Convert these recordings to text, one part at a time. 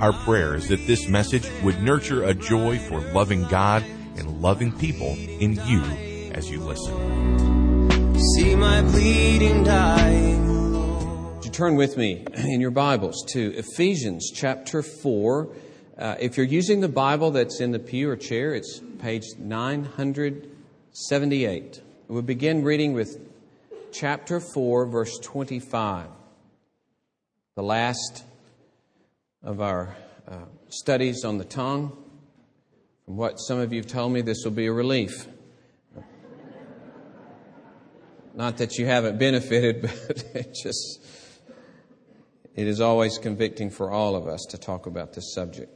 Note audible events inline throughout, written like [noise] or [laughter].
Our prayer is that this message would nurture a joy for loving God and loving people in you as you listen. See my bleeding dying Would you turn with me in your Bibles to Ephesians chapter 4? Uh, if you're using the Bible that's in the pew or chair, it's page 978. We'll begin reading with chapter 4, verse 25. The last of our uh, studies on the tongue. From what some of you have told me, this will be a relief. Not that you haven't benefited, [laughs] but it just, it is always convicting for all of us to talk about this subject.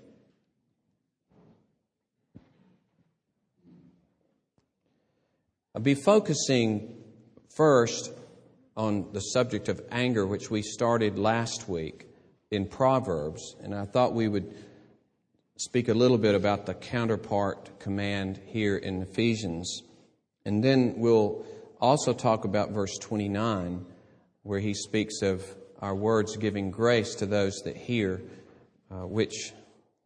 I'll be focusing first on the subject of anger, which we started last week in Proverbs, and I thought we would speak a little bit about the counterpart command here in Ephesians. And then we'll also talk about verse 29, where he speaks of our words giving grace to those that hear, uh, which,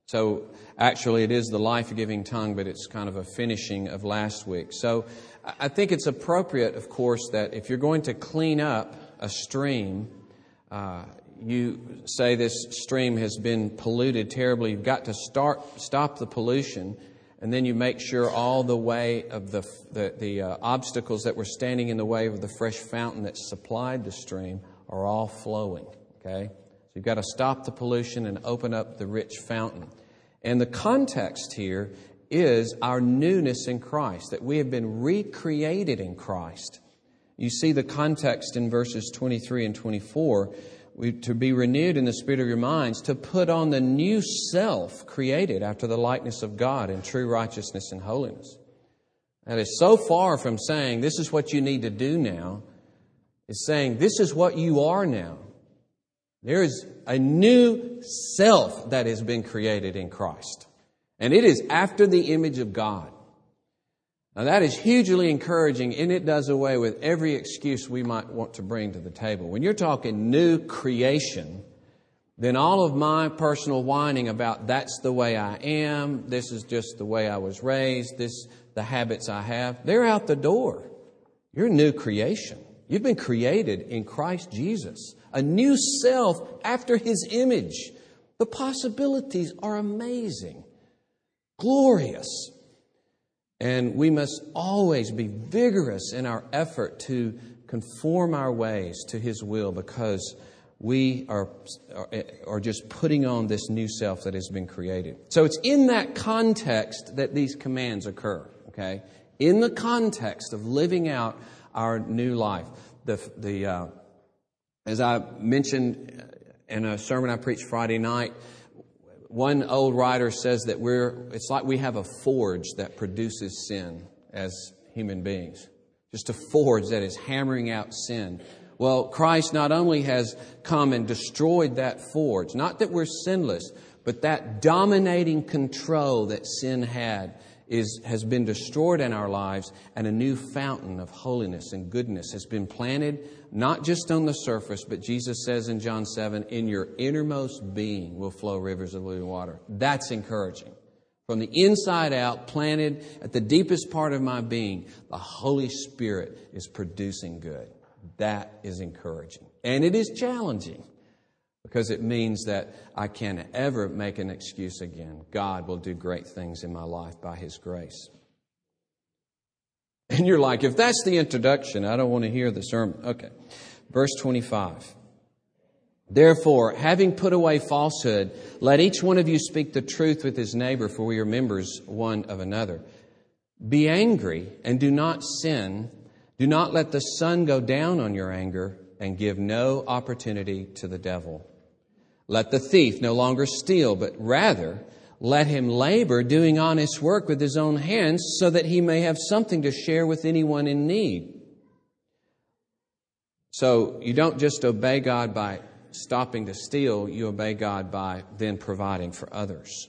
so actually it is the life giving tongue, but it's kind of a finishing of last week. So I think it's appropriate, of course, that if you're going to clean up a stream, uh, you say this stream has been polluted terribly, you've got to start, stop the pollution, and then you make sure all the way of the, the, the uh, obstacles that were standing in the way of the fresh fountain that supplied the stream are all flowing. Okay? So you've got to stop the pollution and open up the rich fountain. And the context here is our newness in Christ, that we have been recreated in Christ. You see the context in verses 23 and 24. We, to be renewed in the spirit of your minds, to put on the new self created after the likeness of God in true righteousness and holiness. That is so far from saying, this is what you need to do now. It's saying, this is what you are now. There is a new self that has been created in Christ. And it is after the image of God. Now that is hugely encouraging and it does away with every excuse we might want to bring to the table. When you're talking new creation, then all of my personal whining about that's the way I am, this is just the way I was raised, this the habits I have, they're out the door. You're a new creation. You've been created in Christ Jesus, a new self after his image. The possibilities are amazing, glorious. And we must always be vigorous in our effort to conform our ways to His will because we are, are, just putting on this new self that has been created. So it's in that context that these commands occur, okay? In the context of living out our new life. The, the, uh, as I mentioned in a sermon I preached Friday night, one old writer says that we're, it's like we have a forge that produces sin as human beings. Just a forge that is hammering out sin. Well, Christ not only has come and destroyed that forge, not that we're sinless, but that dominating control that sin had is, has been destroyed in our lives, and a new fountain of holiness and goodness has been planted, not just on the surface, but Jesus says in John 7, in your innermost being will flow rivers of living water. That's encouraging. From the inside out, planted at the deepest part of my being, the Holy Spirit is producing good. That is encouraging. And it is challenging because it means that I can't ever make an excuse again. God will do great things in my life by His grace. And you're like, if that's the introduction, I don't want to hear the sermon. Okay. Verse 25. Therefore, having put away falsehood, let each one of you speak the truth with his neighbor, for we are members one of another. Be angry and do not sin. Do not let the sun go down on your anger and give no opportunity to the devil. Let the thief no longer steal, but rather let him labor doing honest work with his own hands so that he may have something to share with anyone in need. So you don't just obey God by stopping to steal, you obey God by then providing for others.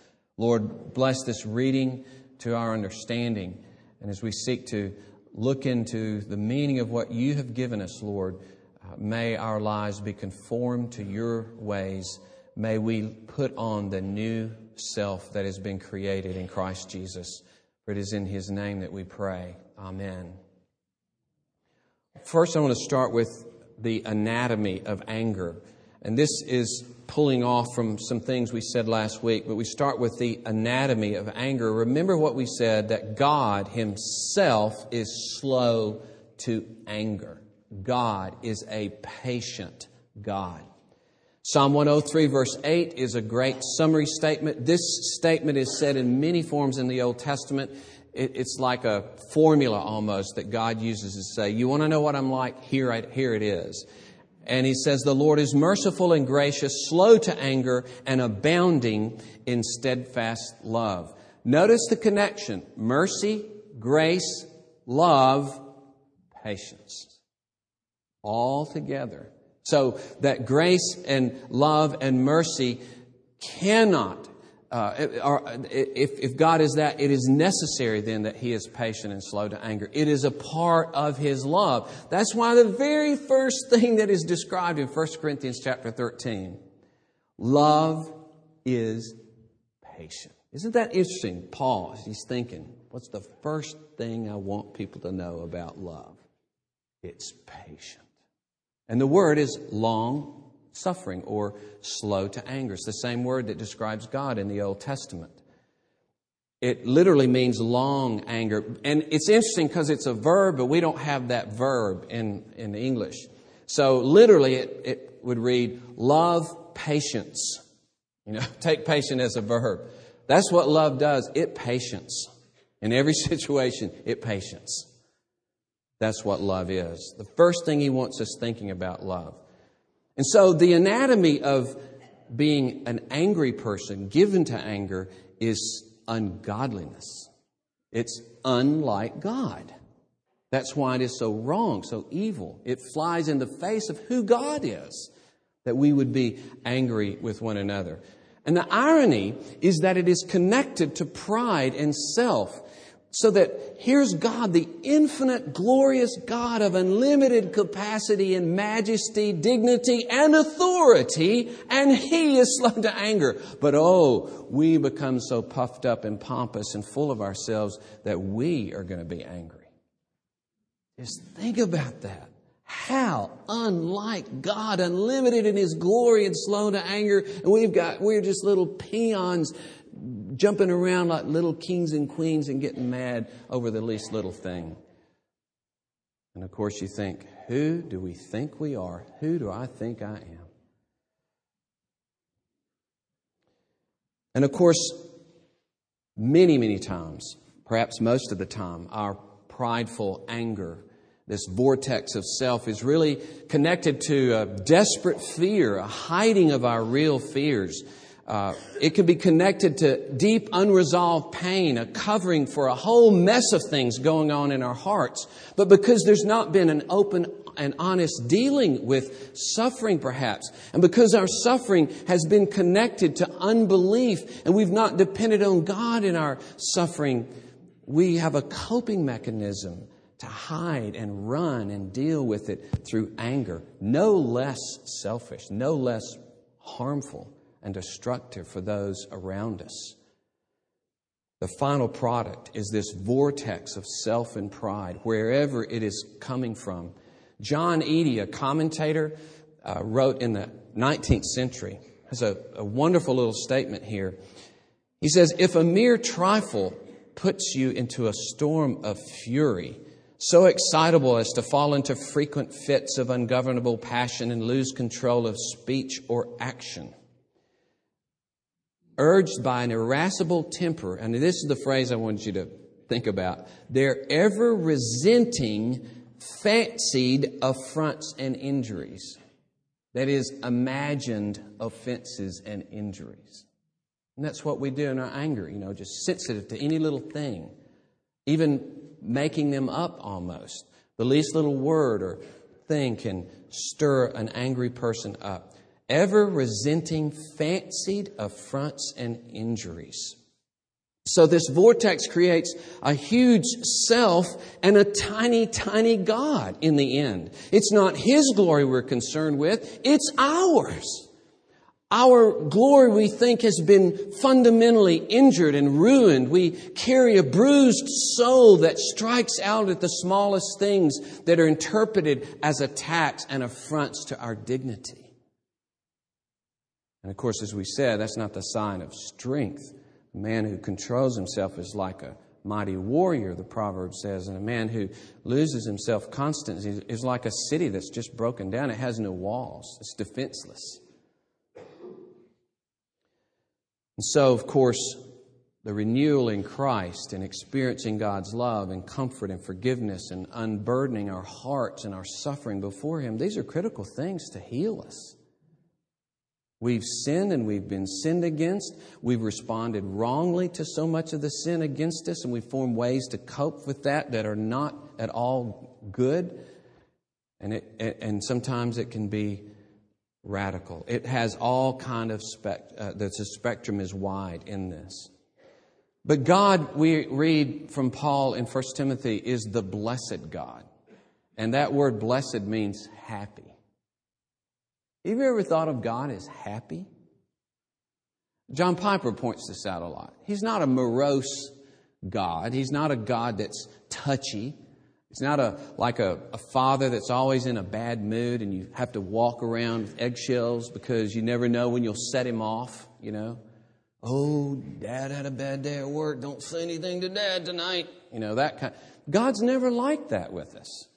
Lord, bless this reading to our understanding. And as we seek to look into the meaning of what you have given us, Lord, uh, may our lives be conformed to your ways. May we put on the new self that has been created in Christ Jesus. For it is in his name that we pray. Amen. First, I want to start with the anatomy of anger. And this is pulling off from some things we said last week, but we start with the anatomy of anger. Remember what we said that God Himself is slow to anger. God is a patient God. Psalm 103, verse 8, is a great summary statement. This statement is said in many forms in the Old Testament. It's like a formula almost that God uses to say, You want to know what I'm like? Here, here it is. And he says, The Lord is merciful and gracious, slow to anger, and abounding in steadfast love. Notice the connection mercy, grace, love, patience. All together. So that grace and love and mercy cannot uh, if, if God is that, it is necessary then that He is patient and slow to anger. It is a part of His love. That's why the very first thing that is described in 1 Corinthians chapter 13 love is patient. Isn't that interesting? Paul, he's thinking, what's the first thing I want people to know about love? It's patient. And the word is long suffering or slow to anger. It's the same word that describes God in the Old Testament. It literally means long anger. And it's interesting because it's a verb, but we don't have that verb in, in English. So literally, it, it would read, love patience. You know, [laughs] take patience as a verb. That's what love does. It patience. In every [laughs] situation, it patience. That's what love is. The first thing he wants us thinking about love. And so the anatomy of being an angry person, given to anger, is ungodliness. It's unlike God. That's why it is so wrong, so evil. It flies in the face of who God is that we would be angry with one another. And the irony is that it is connected to pride and self. So that here's God, the infinite, glorious God of unlimited capacity and majesty, dignity, and authority, and He is slow to anger. But oh, we become so puffed up and pompous and full of ourselves that we are going to be angry. Just think about that. How unlike God, unlimited in His glory and slow to anger, and we've got, we're just little peons jumping around like little kings and queens and getting mad over the least little thing. And of course, you think, who do we think we are? Who do I think I am? And of course, many, many times, perhaps most of the time, our prideful anger, this vortex of self, is really connected to a desperate fear, a hiding of our real fears uh, it can be connected to deep unresolved pain, a covering for a whole mess of things going on in our hearts. But because there's not been an open and honest dealing with suffering, perhaps, and because our suffering has been connected to unbelief and we've not depended on God in our suffering, we have a coping mechanism to hide and run and deal with it through anger, no less selfish, no less harmful and destructive for those around us. The final product is this vortex of self and pride, wherever it is coming from. John Eadie, a commentator, uh, wrote in the 19th century has a, a wonderful little statement here. He says, If a mere trifle puts you into a storm of fury, so excitable as to fall into frequent fits of ungovernable passion and lose control of speech or action, urged by an irascible temper, and this is the phrase I want you to think about, They're ever resenting, fancied affronts and injuries. That is, imagined offenses and injuries. And that's what we do in our anger, you know, just sensitive to any little thing, even making them up almost. The least little word or thing can stir an angry person up. Ever resenting fancied affronts and injuries. So this vortex creates a huge self and a tiny, tiny God in the end. It's not His glory we're concerned with, it's ours. Our glory, we think, has been fundamentally injured and ruined. We carry a bruised soul that strikes out at the smallest things that are interpreted as attacks and affronts to our dignity. And of course, as we said, that's not the sign of strength. A man who controls himself is like a mighty warrior, the proverb says, and a man who loses himself constantly is like a city that's just broken down. It has no walls, it's defenseless. And so, of course, the renewal in Christ and experiencing God's love and comfort and forgiveness and unburdening our hearts and our suffering before Him, these are critical things to heal us. We've sinned and we've been sinned against. We've responded wrongly to so much of the sin against us, and we form ways to cope with that that are not at all good. And, it, and sometimes it can be radical. It has all kind of spect. Uh, the spectrum is wide in this. But God, we read from Paul in 1 Timothy, is the blessed God. And that word blessed means happy. Have you ever thought of God as happy? John Piper points this out a lot. He's not a morose God. He's not a God that's touchy. He's not a, like a, a father that's always in a bad mood and you have to walk around with eggshells because you never know when you'll set him off, you know. Oh, dad had a bad day at work. Don't say anything to dad tonight. You know, that kind. God's never like that with us.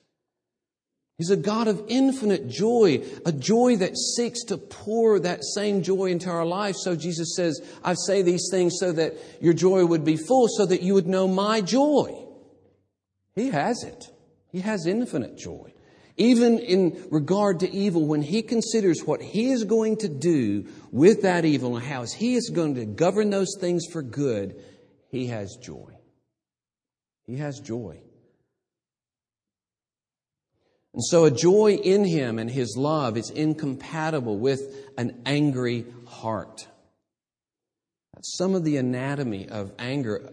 He's a God of infinite joy, a joy that seeks to pour that same joy into our life. So Jesus says, I say these things so that your joy would be full, so that you would know my joy. He has it. He has infinite joy. Even in regard to evil, when he considers what he is going to do with that evil and how he is going to govern those things for good, he has joy. He has joy. And so a joy in him and his love is incompatible with an angry heart. That's some of the anatomy of anger.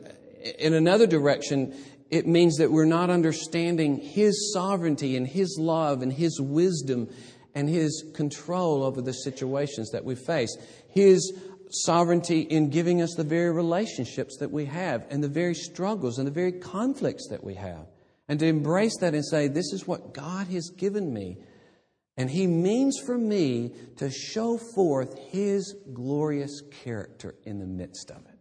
In another direction, it means that we're not understanding his sovereignty and his love and his wisdom and his control over the situations that we face. His sovereignty in giving us the very relationships that we have and the very struggles and the very conflicts that we have and to embrace that and say, This is what God has given me. And He means for me to show forth His glorious character in the midst of it.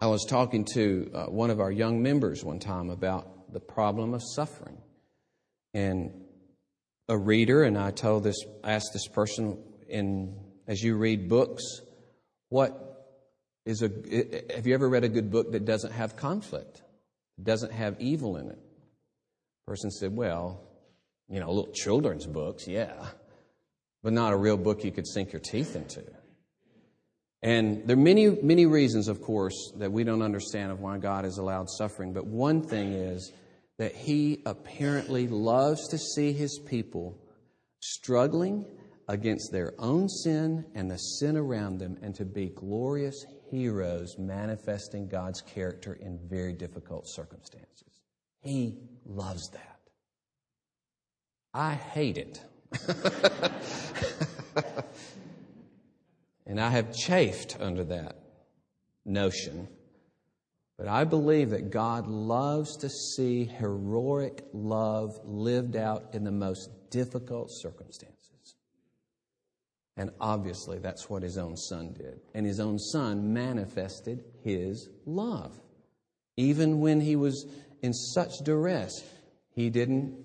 I was talking to uh, one of our young members one time about the problem of suffering. And a reader, and I told this, asked this person, in, as you read books, what is a, have you ever read a good book that doesn't have conflict, doesn't have evil in it? person said, well, you know, little children's books, yeah, but not a real book you could sink your teeth into. And there are many, many reasons, of course, that we don't understand of why God has allowed suffering. But one thing is that He apparently loves to see His people struggling against their own sin and the sin around them and to be glorious heroes manifesting God's character in very difficult circumstances. He loves that. I hate it. [laughs] and I have chafed under that notion. But I believe that God loves to see heroic love lived out in the most difficult circumstances. And obviously, that's what his own son did. And his own son manifested his love. Even when he was in such duress, he didn't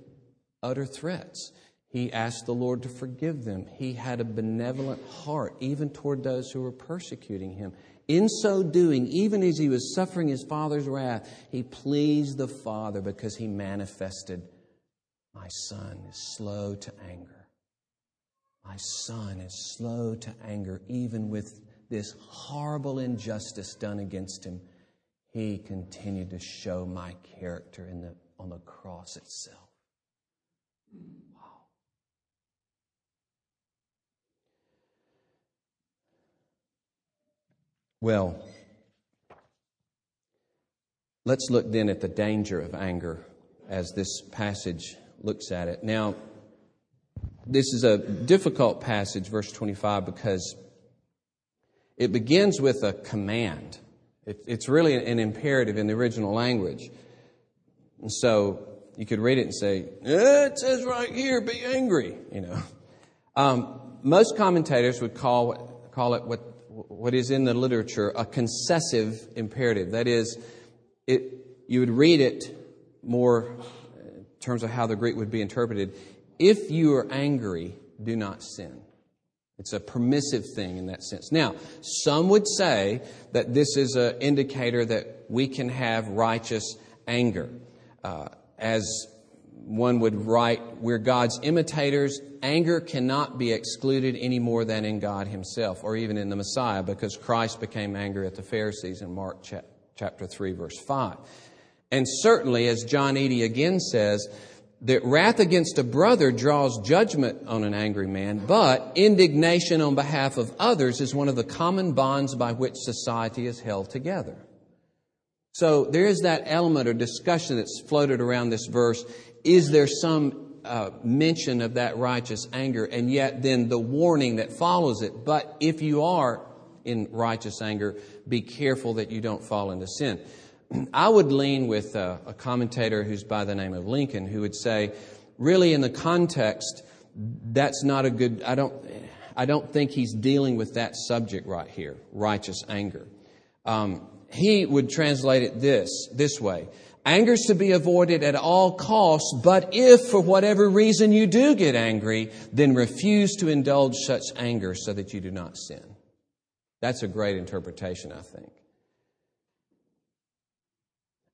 utter threats. He asked the Lord to forgive them. He had a benevolent heart, even toward those who were persecuting him. In so doing, even as he was suffering his father's wrath, he pleased the Father because he manifested, My son is slow to anger. My son is slow to anger, even with this horrible injustice done against him. He continued to show my character in the, on the cross itself. Wow. Well, let's look then at the danger of anger as this passage looks at it. Now, this is a difficult passage, verse 25, because it begins with a command. it's really an imperative in the original language. And so you could read it and say, it says right here, be angry, you know. Um, most commentators would call, call it what what is in the literature a concessive imperative. That is, it, you would read it more in terms of how the Greek would be interpreted. If you are angry, do not sin. It's a permissive thing in that sense. Now, some would say that this is an indicator that we can have righteous anger. Uh, as one would write, we're God's imitators. Anger cannot be excluded any more than in God Himself or even in the Messiah because Christ became angry at the Pharisees in Mark chapter 3, verse 5. And certainly, as John Eadie again says, that wrath against a brother draws judgment on an angry man, but indignation on behalf of others is one of the common bonds by which society is held together. So there is that element or discussion that's floated around this verse is there some uh, mention of that righteous anger, and yet then the warning that follows it? But if you are in righteous anger, be careful that you don't fall into sin. I would lean with a, a commentator who's by the name of Lincoln, who would say, really, in the context, that's not a good. I don't. I don't think he's dealing with that subject right here, righteous anger. Um, he would translate it this this way Anger is to be avoided at all costs, but if for whatever reason you do get angry, then refuse to indulge such anger so that you do not sin. That's a great interpretation, I think.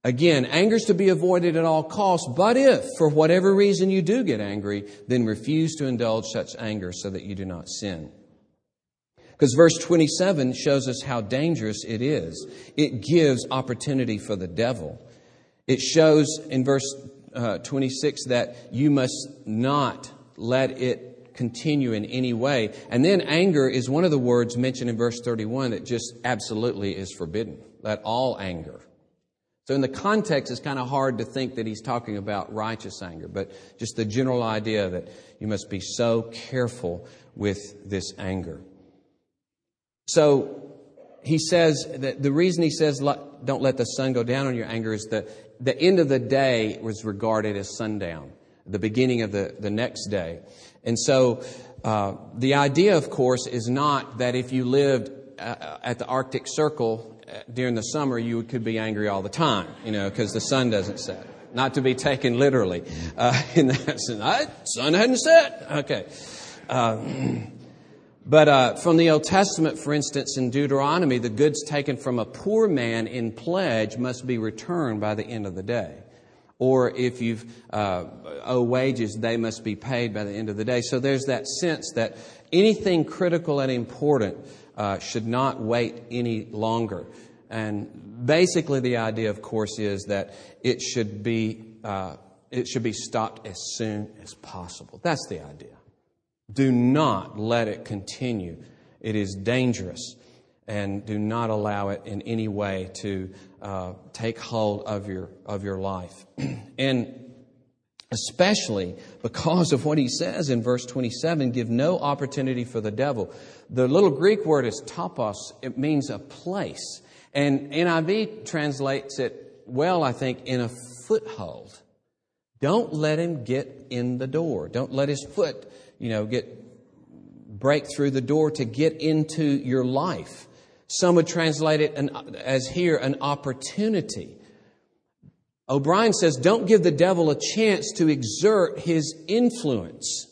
Again, anger is to be avoided at all costs, but if for whatever reason you do get angry, then refuse to indulge such anger so that you do not sin. Because verse 27 shows us how dangerous it is. It gives opportunity for the devil. It shows in verse uh, 26 that you must not let it continue in any way. And then anger is one of the words mentioned in verse 31 that just absolutely is forbidden. Let all anger. So in the context, it's kind of hard to think that he's talking about righteous anger, but just the general idea that you must be so careful with this anger. So he says that the reason he says don't let the sun go down on your anger is that the end of the day was regarded as sundown, the beginning of the, the next day. And so uh, the idea, of course, is not that if you lived uh, at the Arctic Circle during the summer, you could be angry all the time, you know, because the sun doesn't set. Not to be taken literally. Uh, [laughs] in that sense, sun hadn't set. Okay. Uh, but uh, from the Old Testament, for instance, in Deuteronomy, the goods taken from a poor man in pledge must be returned by the end of the day. Or if you uh, owe wages, they must be paid by the end of the day. So there's that sense that anything critical and important uh, should not wait any longer. And basically, the idea, of course, is that it should be uh, it should be stopped as soon as possible. That's the idea. Do not let it continue. It is dangerous. And do not allow it in any way to uh, take hold of your, of your life. [clears throat] and especially because of what he says in verse 27 give no opportunity for the devil. The little Greek word is topos, it means a place. And NIV translates it well, I think, in a foothold. Don't let him get in the door. Don't let his foot, you know, get break through the door to get into your life. Some would translate it as here an opportunity. O'Brien says, don't give the devil a chance to exert his influence.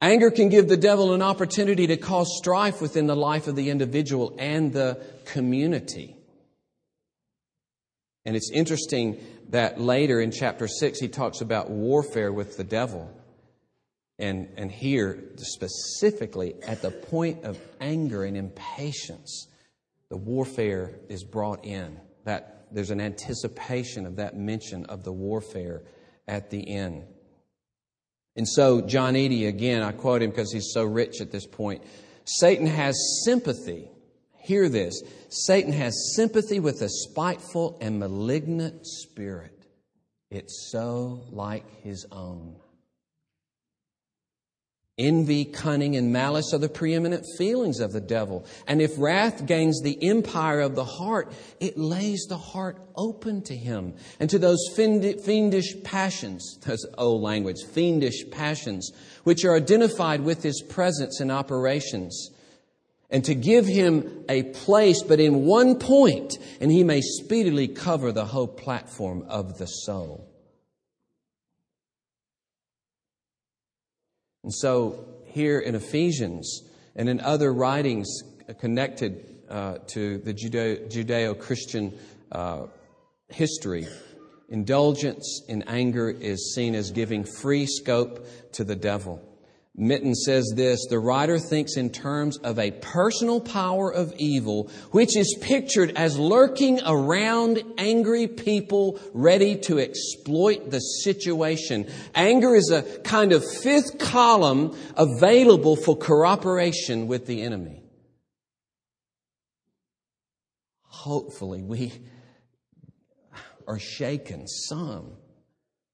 Anger can give the devil an opportunity to cause strife within the life of the individual and the community. And it's interesting that later in chapter 6, he talks about warfare with the devil. And, and here, specifically, at the point of anger and impatience, the warfare is brought in. That there's an anticipation of that mention of the warfare at the end. And so, John Eadie, again, I quote him because he's so rich at this point. Satan has sympathy. Hear this Satan has sympathy with a spiteful and malignant spirit. It's so like his own. Envy, cunning, and malice are the preeminent feelings of the devil. And if wrath gains the empire of the heart, it lays the heart open to him and to those fiendish passions, [laughs] those old language, fiendish passions, which are identified with his presence and operations. And to give him a place, but in one point, and he may speedily cover the whole platform of the soul. And so, here in Ephesians and in other writings connected uh, to the Judeo Christian uh, history, indulgence in anger is seen as giving free scope to the devil. Mitton says this the writer thinks in terms of a personal power of evil, which is pictured as lurking around angry people ready to exploit the situation. Anger is a kind of fifth column available for cooperation with the enemy. Hopefully, we are shaken some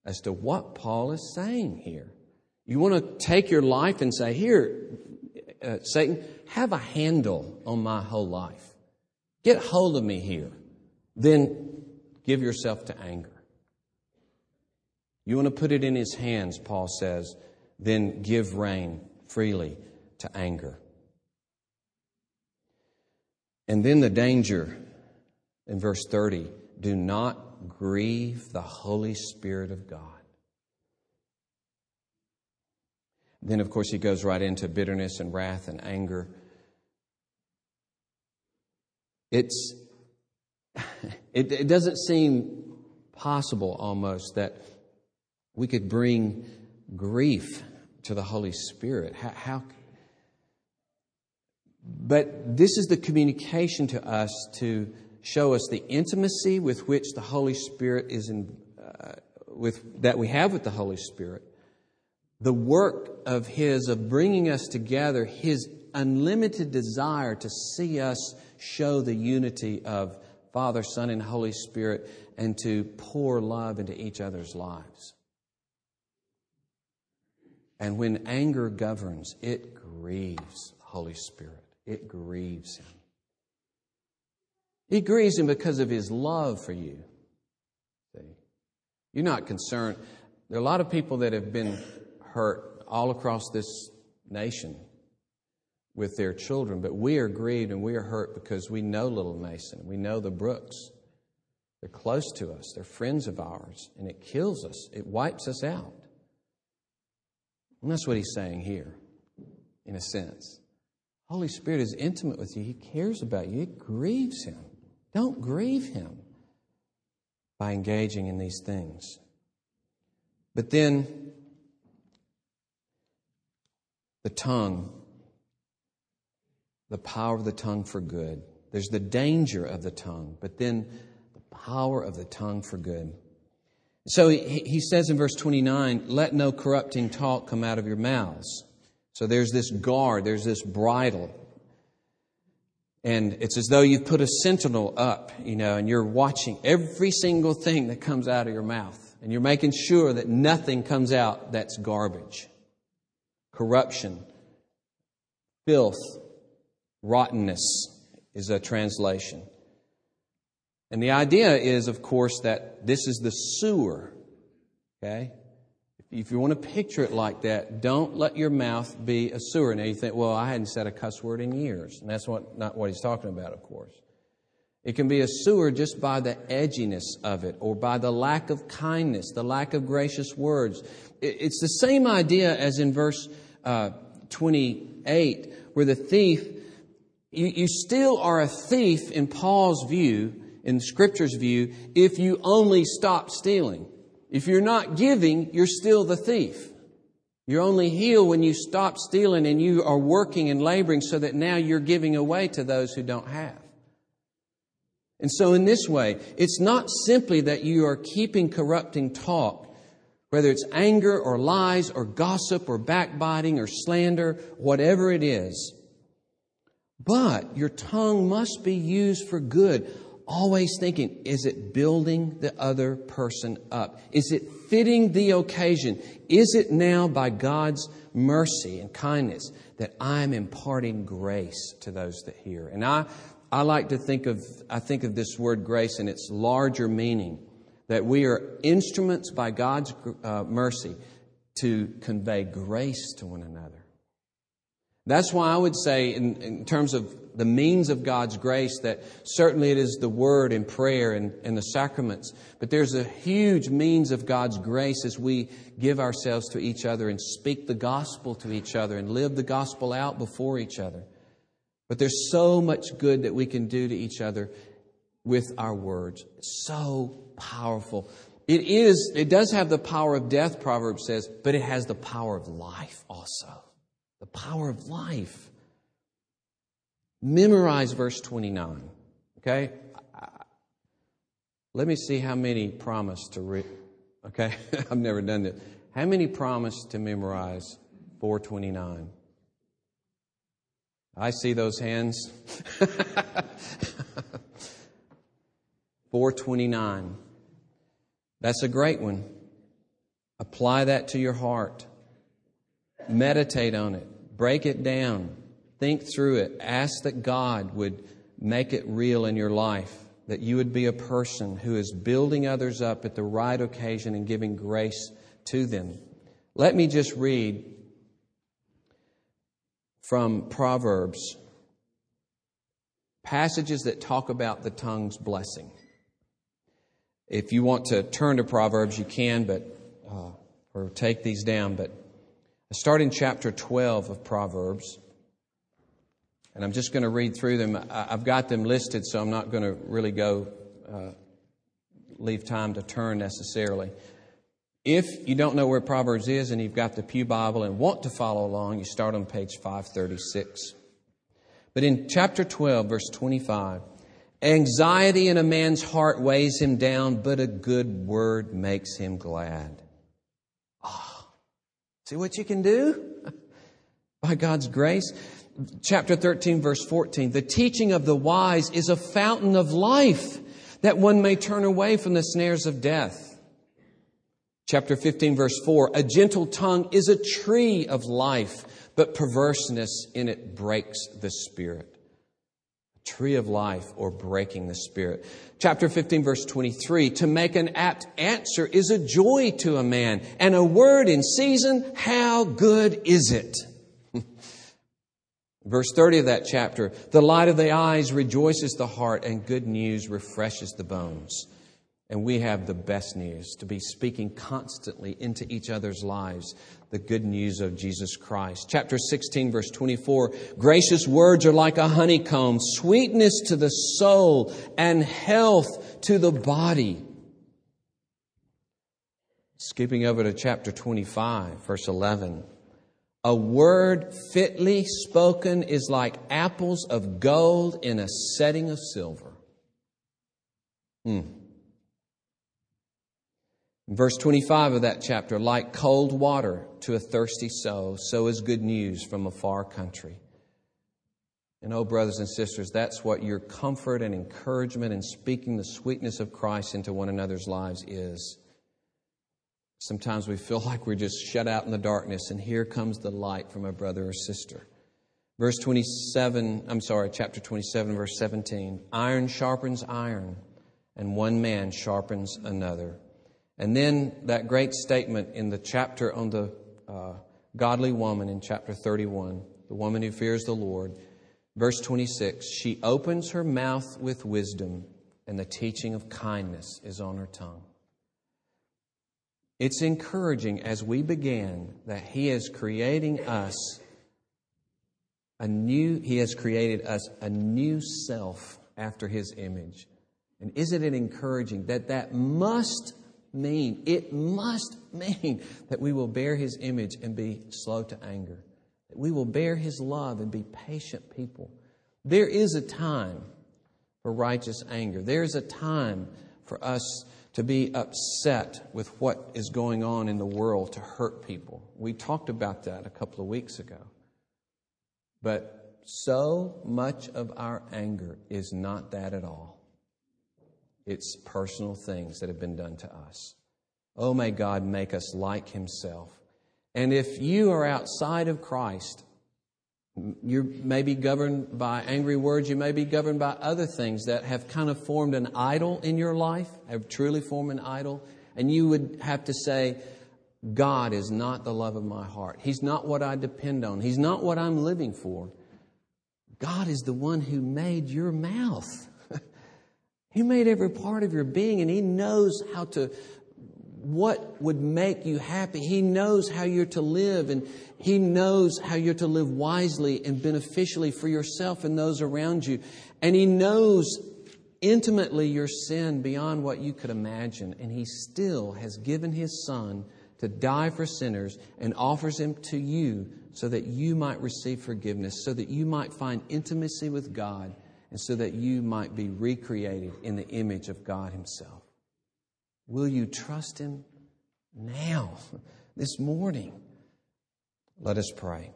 as to what Paul is saying here. You want to take your life and say, Here, uh, Satan, have a handle on my whole life. Get hold of me here. Then give yourself to anger. You want to put it in his hands, Paul says, then give rein freely to anger. And then the danger in verse 30 do not grieve the Holy Spirit of God. Then, of course, he goes right into bitterness and wrath and anger. It's, [laughs] it, it doesn't seem possible almost that we could bring grief to the Holy Spirit. How, how, but this is the communication to us to show us the intimacy with which the Holy Spirit is in, uh, with that we have with the Holy Spirit, the work of His, of bringing us together, His unlimited desire to see us show the unity of Father, Son, and Holy Spirit and to pour love into each other's lives. And when anger governs, it grieves the Holy Spirit. It grieves Him. It grieves Him because of His love for you. You're not concerned. There are a lot of people that have been hurt all across this nation with their children, but we are grieved and we are hurt because we know little Mason. We know the Brooks. They're close to us, they're friends of ours, and it kills us, it wipes us out. And that's what he's saying here, in a sense. Holy Spirit is intimate with you, He cares about you, it grieves Him. Don't grieve Him by engaging in these things. But then the tongue, the power of the tongue for good. There's the danger of the tongue, but then the power of the tongue for good. So he, he says in verse 29, let no corrupting talk come out of your mouths. So there's this guard, there's this bridle. And it's as though you've put a sentinel up, you know, and you're watching every single thing that comes out of your mouth. And you're making sure that nothing comes out that's garbage corruption, filth, rottenness is a translation. And the idea is, of course, that this is the sewer. Okay? If you want to picture it like that, don't let your mouth be a sewer. Now you think, well, I hadn't said a cuss word in years. And that's what, not what he's talking about, of course. It can be a sewer just by the edginess of it or by the lack of kindness, the lack of gracious words. It's the same idea as in verse uh, 28, where the thief, you, you still are a thief in Paul's view, in Scripture's view, if you only stop stealing. If you're not giving, you're still the thief. You're only healed when you stop stealing and you are working and laboring so that now you're giving away to those who don't have. And so, in this way, it's not simply that you are keeping corrupting talk, whether it's anger or lies or gossip or backbiting or slander, whatever it is. But your tongue must be used for good always thinking, is it building the other person up? Is it fitting the occasion? Is it now by God's mercy and kindness that I'm imparting grace to those that hear? And I, I like to think of, I think of this word grace in its larger meaning, that we are instruments by God's uh, mercy to convey grace to one another. That's why I would say, in, in terms of the means of God's grace, that certainly it is the word and prayer and, and the sacraments, but there's a huge means of God's grace as we give ourselves to each other and speak the gospel to each other and live the gospel out before each other. But there's so much good that we can do to each other with our words. So powerful. It is, it does have the power of death, Proverbs says, but it has the power of life also the power of life. Memorize verse 29. Okay? Let me see how many promise to read. Okay? [laughs] I've never done it. How many promise to memorize 429? I see those hands. [laughs] 429. That's a great one. Apply that to your heart. Meditate on it, break it down, think through it, ask that God would make it real in your life, that you would be a person who is building others up at the right occasion and giving grace to them. Let me just read from Proverbs passages that talk about the tongue's blessing. If you want to turn to Proverbs, you can, but uh, or take these down. But I start in chapter 12 of Proverbs, and I'm just going to read through them. I've got them listed, so I'm not going to really go uh, leave time to turn necessarily. If you don't know where Proverbs is and you've got the Pew Bible and want to follow along, you start on page 536. But in chapter 12, verse 25, anxiety in a man's heart weighs him down, but a good word makes him glad. Ah, see what you can do? [laughs] By God's grace. Chapter 13, verse 14. The teaching of the wise is a fountain of life that one may turn away from the snares of death. Chapter 15, verse 4. A gentle tongue is a tree of life, but perverseness in it breaks the spirit tree of life or breaking the spirit. Chapter 15 verse 23, to make an apt answer is a joy to a man and a word in season, how good is it? [laughs] verse 30 of that chapter, the light of the eyes rejoices the heart and good news refreshes the bones. And we have the best news to be speaking constantly into each other's lives the good news of Jesus Christ. Chapter 16, verse 24 Gracious words are like a honeycomb, sweetness to the soul, and health to the body. Skipping over to chapter 25, verse 11. A word fitly spoken is like apples of gold in a setting of silver. Hmm. Verse 25 of that chapter, like cold water to a thirsty soul, so is good news from a far country. And oh, brothers and sisters, that's what your comfort and encouragement in speaking the sweetness of Christ into one another's lives is. Sometimes we feel [laughs] like we're just shut out in the darkness, and here comes the light from a brother or sister. Verse 27, I'm sorry, chapter 27, verse 17. Iron sharpens iron and one man sharpens another. And then that great statement in the chapter on the uh, godly woman in chapter 31, the woman who fears the Lord, verse 26 she opens her mouth with wisdom, and the teaching of kindness is on her tongue. It's encouraging as we began that He is creating us a new, He has created us a new self after His image. And isn't it encouraging that that must mean, it must mean that we will bear His image and be slow to anger, that we will bear His love and be patient people. There is a time for righteous anger, there is a time for us to be upset with what is going on in the world to hurt people. We talked about that a couple of weeks ago. But so much of our anger is not that at all. It's personal things that have been done to us. Oh, may God make us like Himself. And if you are outside of Christ, you may be governed by angry words. You may be governed by other things that have kind of formed an idol in your life, have truly formed an idol. And you would have to say, God is not the love of my heart. He's not what I depend on. He's not what I'm living for. God is the one who made your mouth. He made every part of your being and He knows how to what would make you happy. He knows how you're to live and He knows how you're to live wisely and beneficially for yourself and those around you. And He knows intimately your sin beyond what you could imagine. And He still has given His Son to die for sinners and offers Him to you so that you might receive forgiveness, so that you might find intimacy with God, and so that you might be recreated in the image of God Himself. Will you trust Him now, [laughs] this morning? Let us pray.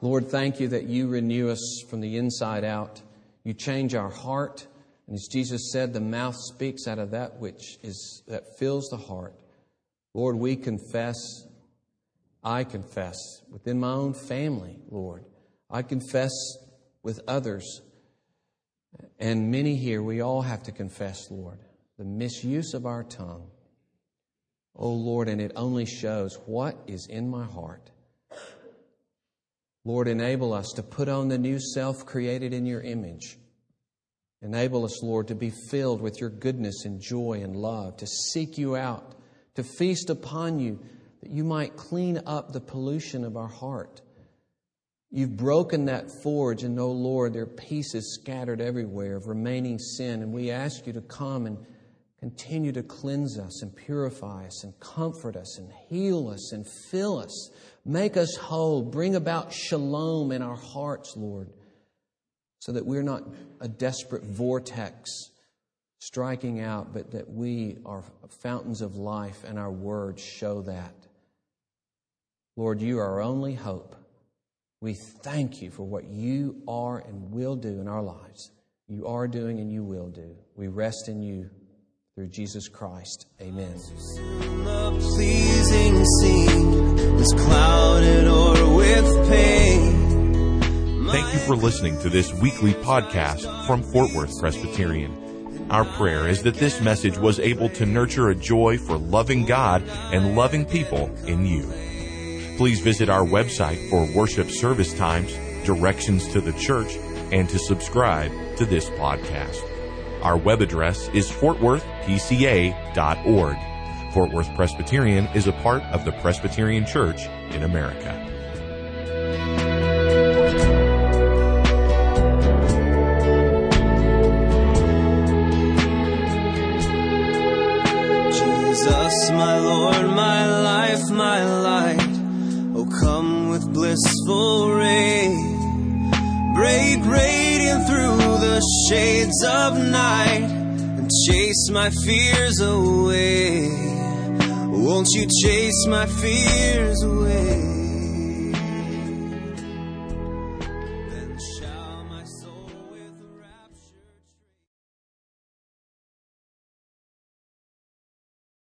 Lord, thank you that you renew us from the inside out. You change our heart. And as Jesus said, the mouth speaks out of that which is that fills the heart. Lord, we confess, I confess within my own family, Lord. I confess with others. And many here, we all have to confess, Lord the misuse of our tongue. Oh Lord, and it only shows what is in my heart. Lord, enable us to put on the new self created in your image. Enable us, Lord, to be filled with your goodness and joy and love, to seek you out, to feast upon you, that you might clean up the pollution of our heart. You've broken that forge, and, oh Lord, there are pieces scattered everywhere of remaining sin, and we ask you to come and Continue to cleanse us and purify us and comfort us and heal us and fill us. Make us whole. Bring about shalom in our hearts, Lord, so that we're not a desperate vortex striking out, but that we are fountains of life and our words show that. Lord, you are our only hope. We thank you for what you are and will do in our lives. You are doing and you will do. We rest in you through Jesus Christ. Amen. Thank you for listening to this weekly podcast from Fort Worth Presbyterian. Our prayer is that this message was able to nurture a joy for loving God and loving people in you. Please visit our website for worship service times, directions to the church, and to subscribe to this podcast. Our web address is fortworthpca.org. Fort Worth Presbyterian is a part of the Presbyterian Church in America. Jesus, my Lord, my life, my light. Come with blissful ray. Break radiant through the shades of night and chase my fears away. Won't you chase my fears away?